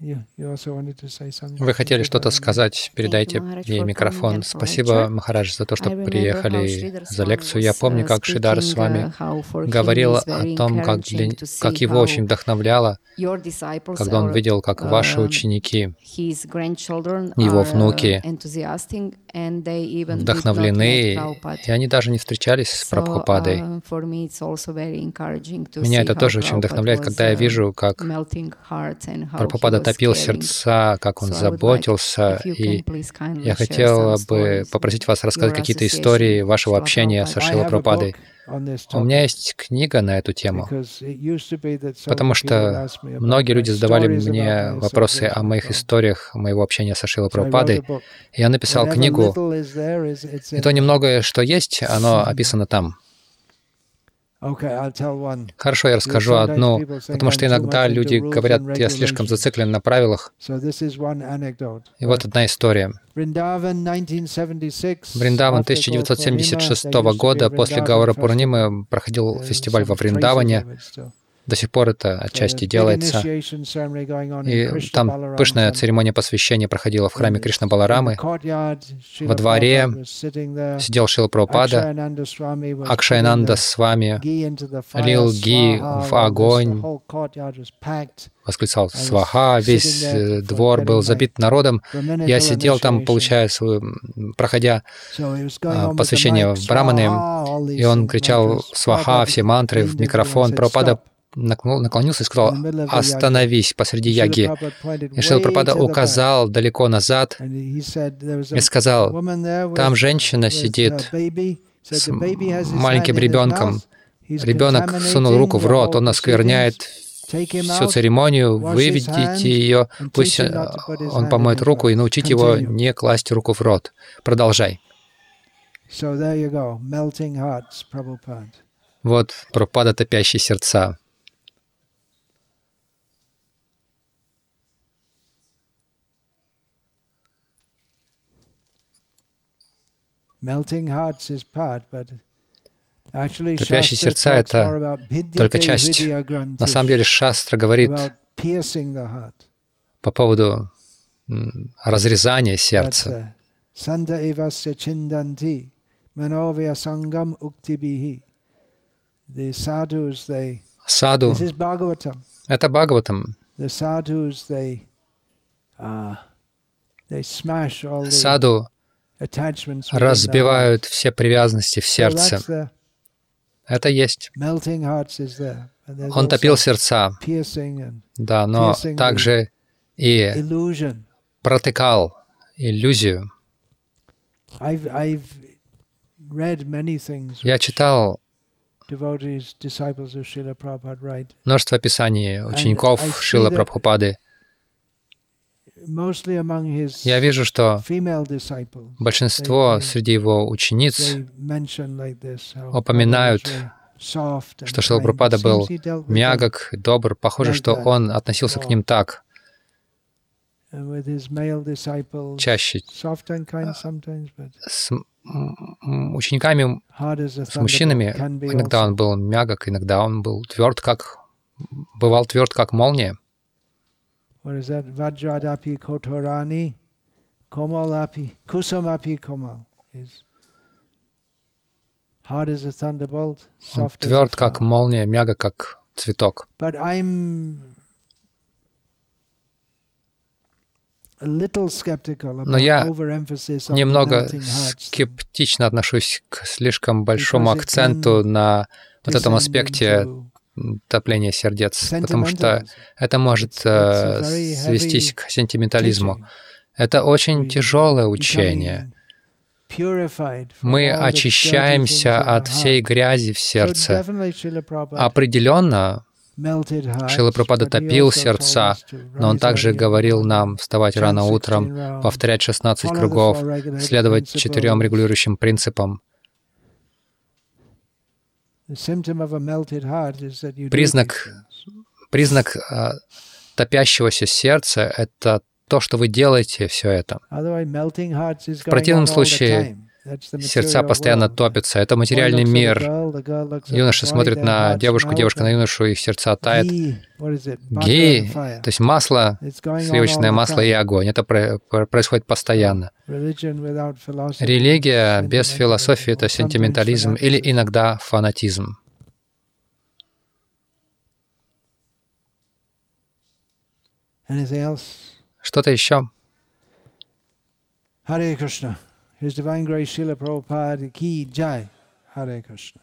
Вы хотели что-то сказать? Передайте ей микрофон. Спасибо, Махарадж, за то, что приехали за лекцию. Я помню, как Шидар с вами говорил о том, как, для, как его очень вдохновляло, когда он видел, как ваши ученики, его внуки вдохновлены, и они даже не встречались с Прабхупадой. Меня это тоже очень вдохновляет, когда я вижу, как Прабхупада топил сердца, как он заботился. И я хотела бы попросить вас рассказать какие-то истории вашего общения со Шила Прабхупадой. У меня есть книга на эту тему, потому что многие люди задавали мне вопросы о моих историях моего общения со Шилой Прабхупадой. Я написал книгу, и то немногое, что есть, оно описано там. Хорошо, я расскажу одну, потому что иногда люди говорят, я слишком зациклен на правилах. И вот одна история. Бриндаван 1976 года после Гаура Пурнимы проходил фестиваль во Вриндаване. До сих пор это отчасти делается. И там пышная церемония посвящения проходила в храме Кришна Баларамы. Во дворе сидел Шила Прабхупада, Акшайнанда с вами, лил ги в огонь, восклицал «Сваха», весь э, двор был забит народом. Я сидел там, получая свою, проходя а, посвящение в Браманы, и он кричал «Сваха», все мантры в микрофон. Прабхупада наклонился и сказал, «Остановись посреди яги». И Прабхада указал далеко назад и сказал, «Там женщина сидит с маленьким ребенком. Ребенок сунул руку в рот, он оскверняет всю церемонию, выведите ее, пусть он помоет руку и научите его не класть руку в рот. Продолжай. Вот пропада топящие сердца. Топящие сердца — это только часть. На самом деле Шастра говорит по поводу разрезания сердца. Саду — это Бхагаватам. Саду разбивают все привязанности в сердце. Это есть. Он топил сердца, да, но также и протыкал иллюзию. Я читал множество писаний учеников Шила Прабхупады, я вижу, что большинство среди его учениц упоминают, что Шилапрапада был мягок, добр. Похоже, что он относился к ним так. Чаще с учениками, с мужчинами, иногда он был мягок, иногда он был тверд, как бывал тверд, как молния. What is that? Vajradapi kotorani komalapi kusamapi komal. Is hard as a thunderbolt, soft Он тверд, как молния, мягок, как цветок. But I'm Но я немного скептично отношусь к слишком большому акценту на вот этом аспекте топление сердец, потому что это может э, свестись к сентиментализму. Это очень тяжелое учение. Мы очищаемся от всей грязи в сердце. Определенно, Шила топил сердца, но он также говорил нам вставать рано утром, повторять 16 кругов, следовать четырем регулирующим принципам. Признак, признак а, топящегося сердца — это то, что вы делаете все это. В противном случае сердца постоянно топятся. Это материальный мир. Юноша смотрит на девушку, девушка на юношу, их сердца тает. Ги, то есть масло, сливочное масло и огонь. Это происходит постоянно. Религия без философии — это сентиментализм или иногда фанатизм. Что-то еще? Харе Кришна. His Divine Grace Srila Prabhupada Ki Jai. Hare Krishna.